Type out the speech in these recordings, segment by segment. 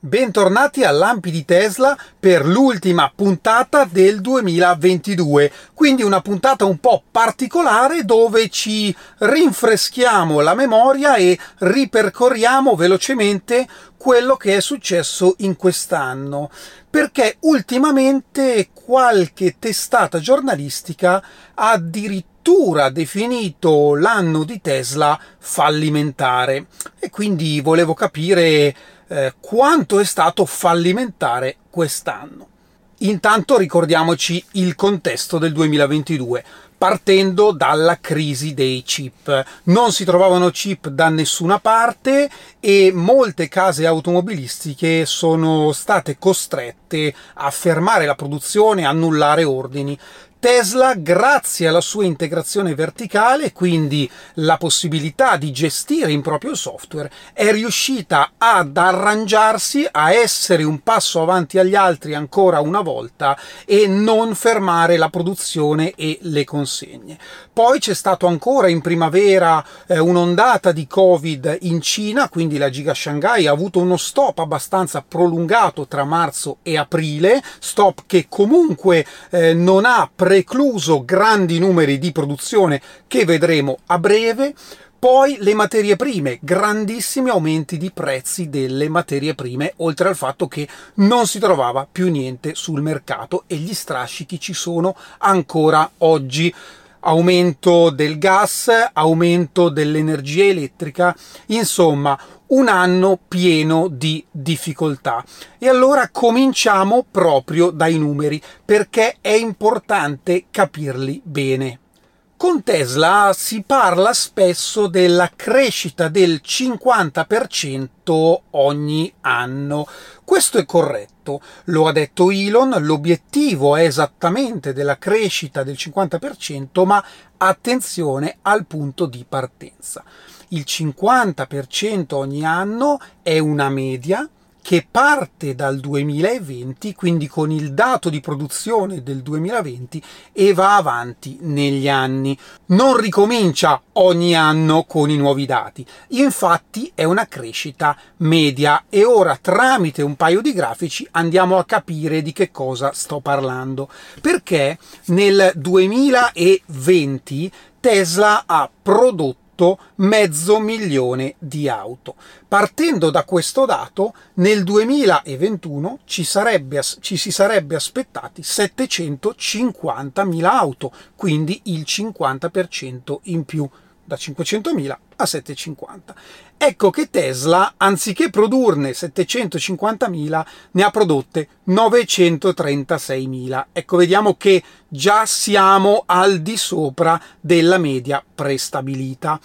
Bentornati a Lampi di Tesla per l'ultima puntata del 2022, quindi una puntata un po' particolare dove ci rinfreschiamo la memoria e ripercorriamo velocemente quello che è successo in quest'anno, perché ultimamente qualche testata giornalistica ha addirittura definito l'anno di Tesla fallimentare. E quindi volevo capire eh, quanto è stato fallimentare quest'anno. Intanto ricordiamoci il contesto del 2022 partendo dalla crisi dei chip. Non si trovavano chip da nessuna parte e molte case automobilistiche sono state costrette a fermare la produzione, annullare ordini. Tesla, grazie alla sua integrazione verticale, quindi la possibilità di gestire in proprio software, è riuscita ad arrangiarsi a essere un passo avanti agli altri ancora una volta e non fermare la produzione e le consegne. Poi c'è stato ancora in primavera eh, un'ondata di Covid in Cina, quindi la Giga Shanghai ha avuto uno stop abbastanza prolungato tra marzo e aprile, stop che comunque eh, non ha precluso grandi numeri di produzione che vedremo a breve. Poi le materie prime, grandissimi aumenti di prezzi delle materie prime, oltre al fatto che non si trovava più niente sul mercato e gli strascichi ci sono ancora oggi aumento del gas, aumento dell'energia elettrica, insomma un anno pieno di difficoltà. E allora cominciamo proprio dai numeri perché è importante capirli bene. Con Tesla si parla spesso della crescita del 50% ogni anno. Questo è corretto, lo ha detto Elon, l'obiettivo è esattamente della crescita del 50%, ma attenzione al punto di partenza. Il 50% ogni anno è una media che parte dal 2020, quindi con il dato di produzione del 2020 e va avanti negli anni. Non ricomincia ogni anno con i nuovi dati. Infatti è una crescita media e ora tramite un paio di grafici andiamo a capire di che cosa sto parlando. Perché nel 2020 Tesla ha prodotto mezzo milione di auto. Partendo da questo dato, nel 2021 ci, sarebbe, ci si sarebbe aspettati 750.000 auto, quindi il 50% in più da 500.000 a 750. Ecco che Tesla, anziché produrne 750.000, ne ha prodotte 936.000. Ecco, vediamo che già siamo al di sopra della media prestabilita.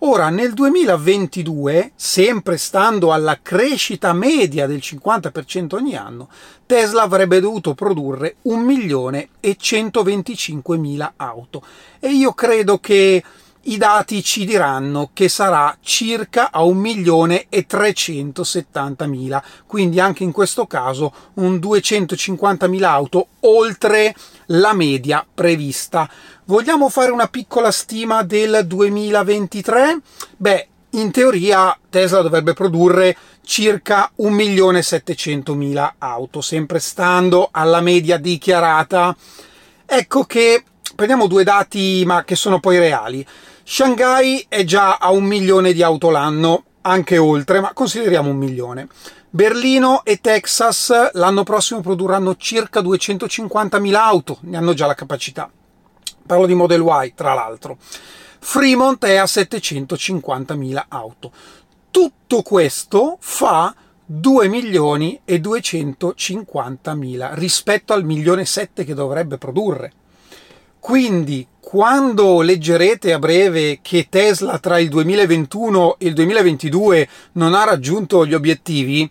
Ora, nel 2022, sempre stando alla crescita media del 50% ogni anno, Tesla avrebbe dovuto produrre 1.125.000 auto. E io credo che i dati ci diranno che sarà circa a 1.370.000, quindi anche in questo caso un 250.000 auto oltre la media prevista. Vogliamo fare una piccola stima del 2023? Beh, in teoria Tesla dovrebbe produrre circa 1.700.000 auto, sempre stando alla media dichiarata. Ecco che prendiamo due dati ma che sono poi reali. Shanghai è già a un milione di auto l'anno, anche oltre, ma consideriamo un milione. Berlino e Texas l'anno prossimo produrranno circa 250.000 auto, ne hanno già la capacità. Parlo di Model Y, tra l'altro. Fremont è a 750.000 auto. Tutto questo fa 2 milioni e 250.000 rispetto al milione 7 che dovrebbe produrre. Quindi quando leggerete a breve che Tesla tra il 2021 e il 2022 non ha raggiunto gli obiettivi,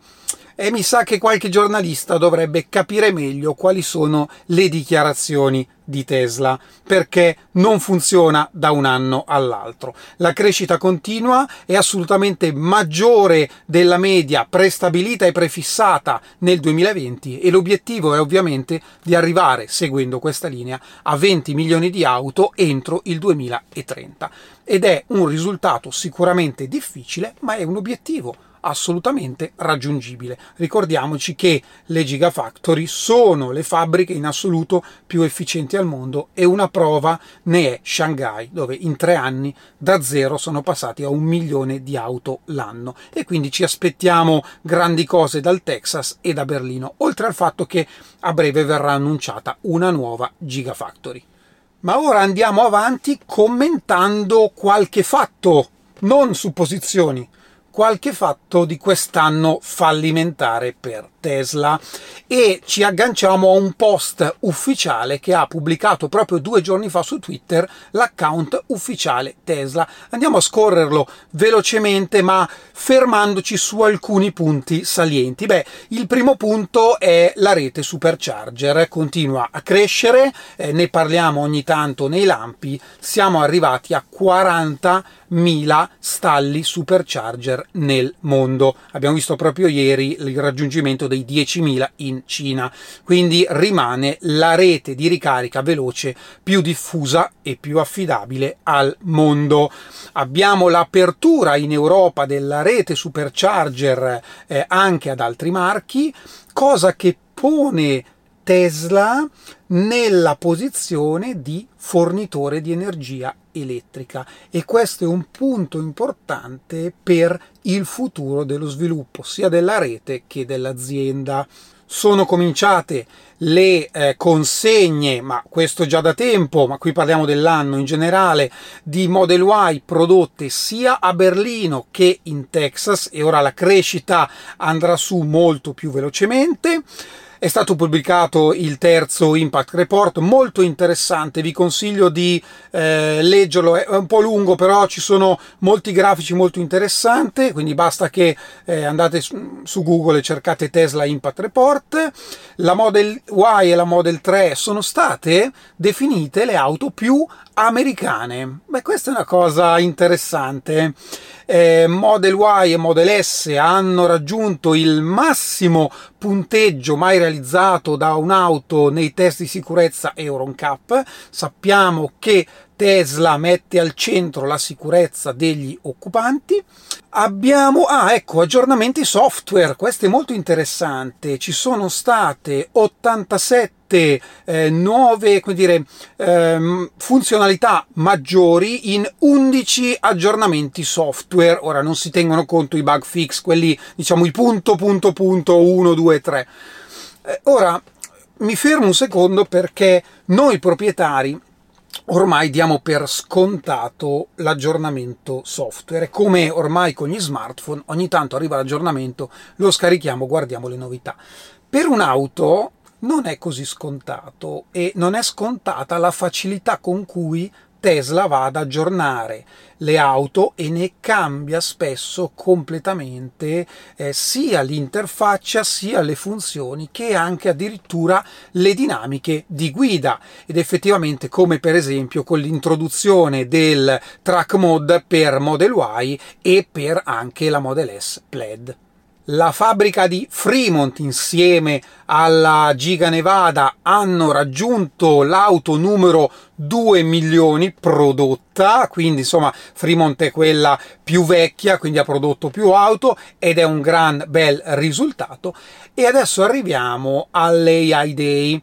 e mi sa che qualche giornalista dovrebbe capire meglio quali sono le dichiarazioni di Tesla, perché non funziona da un anno all'altro. La crescita continua è assolutamente maggiore della media prestabilita e prefissata nel 2020 e l'obiettivo è ovviamente di arrivare, seguendo questa linea, a 20 milioni di auto entro il 2030. Ed è un risultato sicuramente difficile, ma è un obiettivo assolutamente raggiungibile. Ricordiamoci che le Gigafactory sono le fabbriche in assoluto più efficienti al mondo e una prova ne è Shanghai, dove in tre anni da zero sono passati a un milione di auto l'anno e quindi ci aspettiamo grandi cose dal Texas e da Berlino, oltre al fatto che a breve verrà annunciata una nuova Gigafactory. Ma ora andiamo avanti commentando qualche fatto, non supposizioni, qualche fatto di quest'anno fallimentare per Tesla e ci agganciamo a un post ufficiale che ha pubblicato proprio due giorni fa su Twitter l'account ufficiale Tesla. Andiamo a scorrerlo velocemente ma fermandoci su alcuni punti salienti. Beh, il primo punto è la rete supercharger, continua a crescere, eh, ne parliamo ogni tanto nei lampi, siamo arrivati a 40.000 stalli supercharger nel mondo. Abbiamo visto proprio ieri il raggiungimento dei 10.000 in Cina, quindi rimane la rete di ricarica veloce più diffusa e più affidabile al mondo. Abbiamo l'apertura in Europa della rete supercharger eh, anche ad altri marchi, cosa che pone Tesla nella posizione di fornitore di energia elettrica e questo è un punto importante per il futuro dello sviluppo sia della rete che dell'azienda. Sono cominciate le eh, consegne, ma questo già da tempo, ma qui parliamo dell'anno in generale, di Model Y prodotte sia a Berlino che in Texas e ora la crescita andrà su molto più velocemente. È stato pubblicato il terzo Impact Report, molto interessante, vi consiglio di eh, leggerlo, è un po' lungo però ci sono molti grafici molto interessanti, quindi basta che eh, andate su, Google e cercate Tesla Impact Report. La Model Y e la Model 3 sono state definite le auto più americane. Beh, questa è una cosa interessante eh, Model Y e Model S hanno raggiunto il massimo punteggio mai realizzato da un'auto nei test di sicurezza Euro NCAP. Sappiamo che Tesla mette al centro la sicurezza degli occupanti. Abbiamo, ah ecco, aggiornamenti software, questo è molto interessante. Ci sono state 87 eh, nuove dire, ehm, funzionalità maggiori in 11 aggiornamenti software. Ora non si tengono conto i bug fix, quelli diciamo i punto punto punto 1, 2, 3. Eh, ora mi fermo un secondo perché noi proprietari ormai diamo per scontato l'aggiornamento software. Come ormai con gli smartphone, ogni tanto arriva l'aggiornamento, lo scarichiamo, guardiamo le novità. Per un'auto non è così scontato e non è scontata la facilità con cui Tesla va ad aggiornare le auto e ne cambia spesso completamente eh, sia l'interfaccia sia le funzioni che anche addirittura le dinamiche di guida. Ed effettivamente come per esempio con l'introduzione del track mode per Model Y e per anche la Model S Plaid la fabbrica di Fremont insieme alla Giga Nevada hanno raggiunto l'auto numero 2 milioni prodotta, quindi insomma Fremont è quella più vecchia, quindi ha prodotto più auto ed è un gran bel risultato. E adesso arriviamo all'AI Day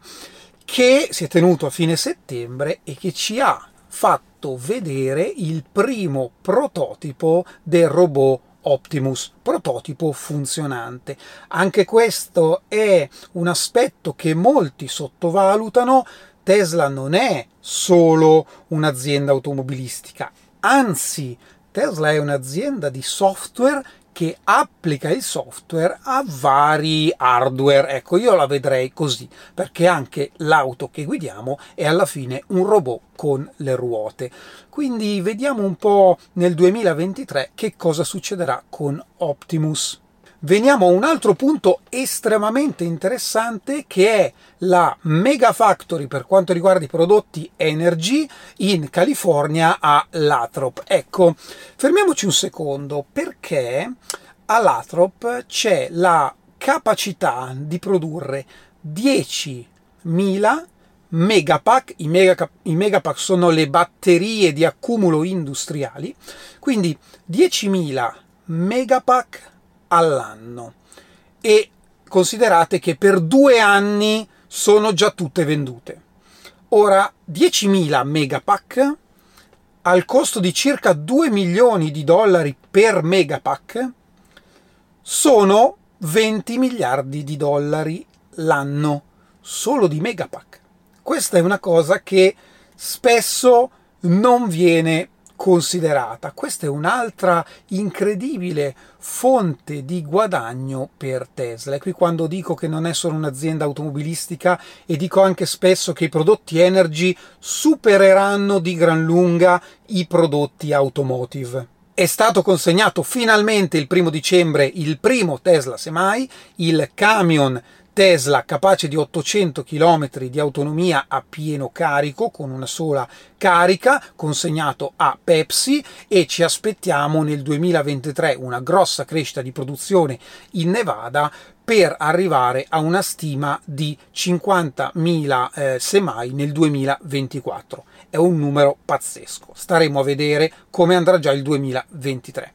che si è tenuto a fine settembre e che ci ha fatto vedere il primo prototipo del robot Optimus, prototipo funzionante. Anche questo è un aspetto che molti sottovalutano. Tesla non è solo un'azienda automobilistica, anzi Tesla è un'azienda di software che applica il software a vari hardware. Ecco, io la vedrei così, perché anche l'auto che guidiamo è alla fine un robot con le ruote. Quindi vediamo un po' nel 2023 che cosa succederà con Optimus. Veniamo a un altro punto estremamente interessante che è la Mega Factory per quanto riguarda i prodotti Energy in California a Latrop. Ecco, fermiamoci un secondo perché a Latrop c'è la capacità di produrre 10.000 megapack, i, mega, i megapack sono le batterie di accumulo industriali, quindi 10.000 megapack all'anno. E considerate che per due anni sono già tutte vendute. Ora, 10.000 megapack al costo di circa 2 milioni di dollari per megapack sono 20 miliardi di dollari l'anno solo di megapack. Questa è una cosa che spesso non viene considerata. Questa è un'altra incredibile fonte di guadagno per Tesla. E qui quando dico che non è solo un'azienda automobilistica e dico anche spesso che i prodotti energy supereranno di gran lunga i prodotti automotive. È stato consegnato finalmente il primo dicembre il primo Tesla Semi, il camion Tesla capace di 800 km di autonomia a pieno carico con una sola carica consegnato a Pepsi e ci aspettiamo nel 2023 una grossa crescita di produzione in Nevada per arrivare a una stima di 50.000 eh, semai nel 2024. È un numero pazzesco. Staremo a vedere come andrà già il 2023.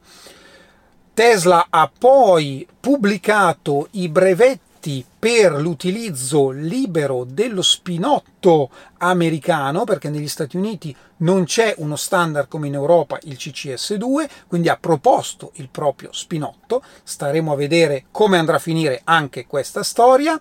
Tesla ha poi pubblicato i brevetti progetti per l'utilizzo libero dello spinotto americano, perché negli Stati Uniti non c'è uno standard come in Europa, il CCS2, quindi ha proposto il proprio spinotto. Staremo a vedere come andrà a finire anche questa storia.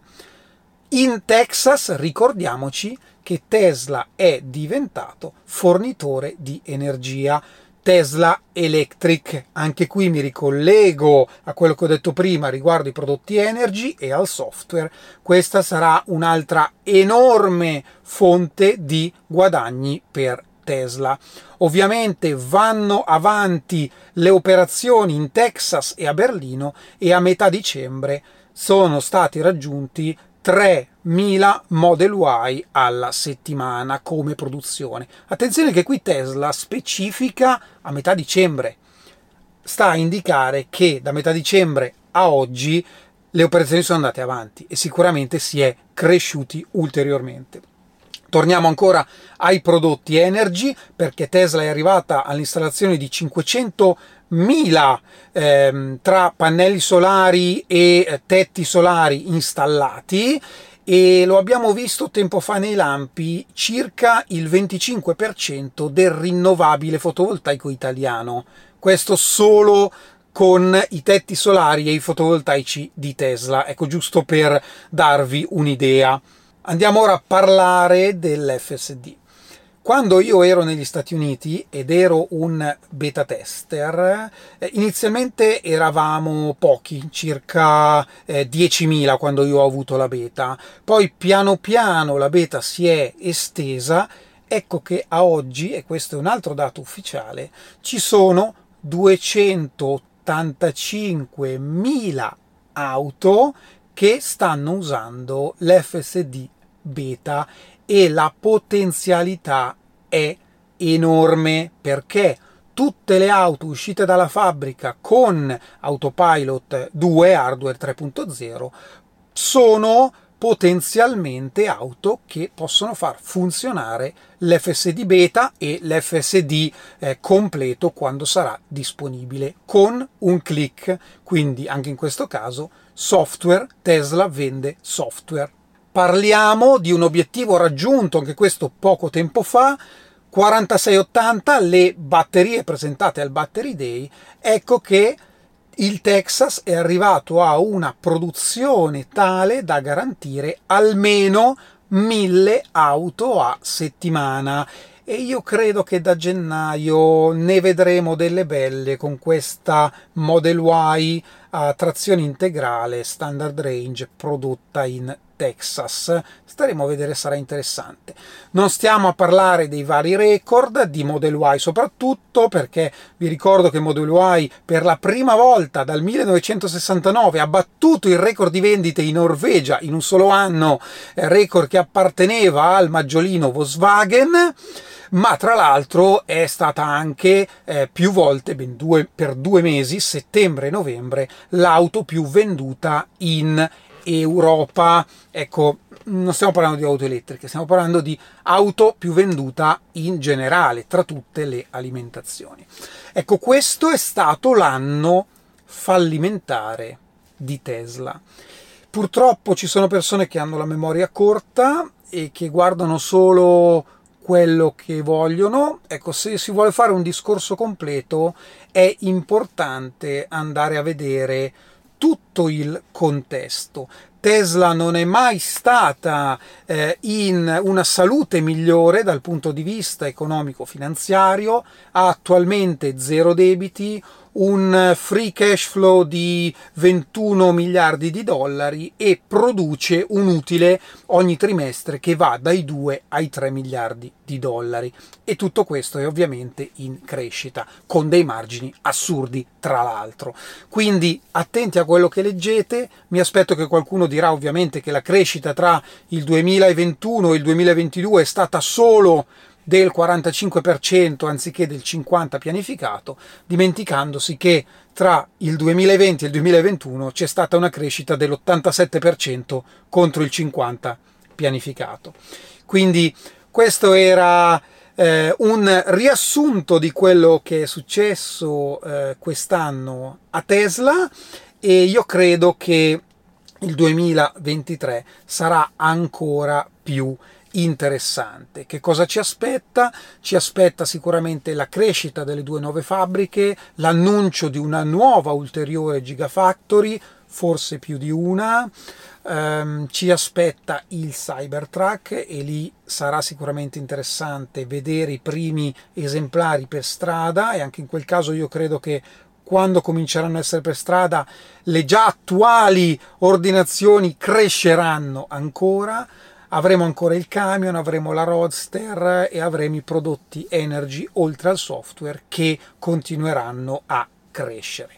In Texas ricordiamoci che Tesla è diventato fornitore di energia Tesla Electric. Anche qui mi ricollego a quello che ho detto prima riguardo i prodotti energy e al software. Questa sarà un'altra enorme fonte di guadagni per Tesla. Ovviamente vanno avanti le operazioni in Texas e a Berlino e a metà dicembre sono stati raggiunti 3.000 Model Y alla settimana come produzione. Attenzione che qui Tesla specifica a metà dicembre. Sta a indicare che da metà dicembre a oggi le operazioni sono andate avanti e sicuramente si è cresciuti ulteriormente. Torniamo ancora ai prodotti energy perché Tesla è arrivata all'installazione di 500.000 ehm, tra pannelli solari e eh, tetti solari installati e lo abbiamo visto tempo fa nei lampi circa il 25% del rinnovabile fotovoltaico italiano. Questo solo con i tetti solari e i fotovoltaici di Tesla. Ecco, giusto per darvi un'idea. Andiamo ora a parlare dell'FSD. Quando io ero negli Stati Uniti ed ero un beta tester, eh, inizialmente eravamo pochi, circa eh, 10.000 quando io ho avuto la beta, poi piano piano la beta si è estesa, ecco che a oggi, e questo è un altro dato ufficiale, ci sono 285.000 auto che stanno usando l'FSD beta e la potenzialità è enorme perché tutte le auto uscite dalla fabbrica con Autopilot 2 hardware 3.0 sono potenzialmente auto che possono far funzionare l'FSD beta e l'FSD eh, completo quando sarà disponibile con un click. Quindi anche in questo caso software, Tesla vende software parliamo di un obiettivo raggiunto, anche questo poco tempo fa, 4680, le batterie presentate al Battery Day, ecco che il Texas è arrivato a una produzione tale da garantire almeno 1000 auto a settimana. E io credo che da gennaio ne vedremo delle belle con questa Model Y a trazione integrale standard range prodotta in Texas. Staremo a vedere, sarà interessante. Non stiamo a parlare dei vari record, di Model Y soprattutto, perché vi ricordo che Model Y per la prima volta dal 1969 ha battuto il record di vendite in Norvegia in un solo anno, eh, record che apparteneva al maggiolino Volkswagen ma tra l'altro è stata anche eh, più volte, due, per due mesi, settembre e novembre, l'auto più venduta in Europa. Ecco, non stiamo parlando di auto elettriche, stiamo parlando di auto più venduta in generale tra tutte le alimentazioni. Ecco, questo è stato l'anno fallimentare di Tesla. Purtroppo ci sono persone che hanno la memoria corta e che guardano solo quello che vogliono. Ecco, se si vuole fare un discorso completo è importante andare a vedere tutto il contesto. Tesla non è mai stata eh, in una salute migliore dal punto di vista economico-finanziario, ha attualmente zero debiti, un free cash flow di 21 miliardi di dollari e produce un utile ogni trimestre che va dai 2 ai 3 miliardi di dollari. E tutto questo è ovviamente in crescita con dei margini assurdi tra l'altro. Quindi attenti a quello che leggete. Mi aspetto che qualcuno dirà ovviamente che la crescita tra il 2021 e il 2022 è stata solo del 45% anziché del 50% pianificato, dimenticandosi che tra il 2020 e il 2021 c'è stata una crescita dell'87% contro il 50% pianificato. Quindi questo era eh, un riassunto di quello che è successo eh, quest'anno a Tesla e io credo che il 2023 sarà ancora più interessante. Che cosa ci aspetta? Ci aspetta sicuramente la crescita delle due nuove fabbriche, l'annuncio di una nuova ulteriore Gigafactory, forse più di una. Um, ci aspetta il Cybertruck e lì sarà sicuramente interessante vedere i primi esemplari per strada e anche in quel caso io credo che quando cominceranno a essere per strada le già attuali ordinazioni cresceranno ancora avremo ancora il camion, avremo la Roadster e avremo i prodotti Energy oltre al software che continueranno a crescere.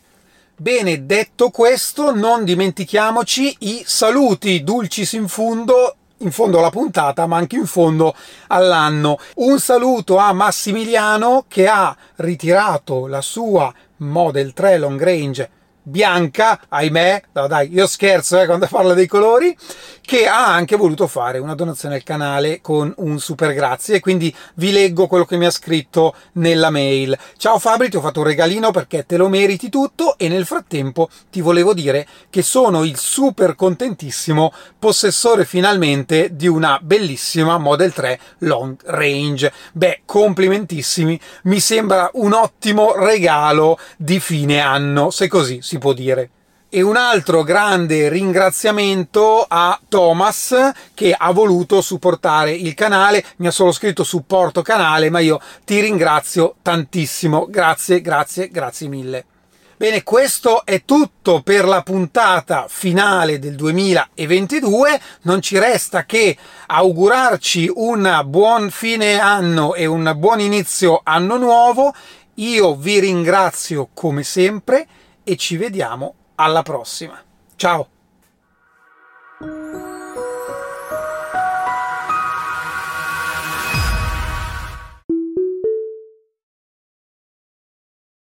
Bene, detto questo, non dimentichiamoci i saluti dulcis in fondo in fondo alla puntata, ma anche in fondo all'anno. Un saluto a Massimiliano che ha ritirato la sua Model 3 Long Range bianca, ahimè, no, dai, io scherzo eh, quando parlo dei colori, che ha anche voluto fare una donazione al canale con un super grazie e quindi vi leggo quello che mi ha scritto nella mail. Ciao Fabri, ti ho fatto un regalino perché te lo meriti tutto e nel frattempo ti volevo dire che sono il super contentissimo possessore finalmente di una bellissima Model 3 Long Range. Beh, complimentissimi, mi sembra un ottimo regalo di fine anno, se così si può dire. E un altro grande ringraziamento a Thomas che ha voluto supportare il canale, mi ha solo scritto supporto canale, ma io ti ringrazio tantissimo. Grazie, grazie, grazie mille. Bene, questo è tutto per la puntata finale del 2022. Non ci resta che augurarci un buon fine anno e un buon inizio anno nuovo. Io vi ringrazio come sempre e ci vediamo alla prossima. Ciao!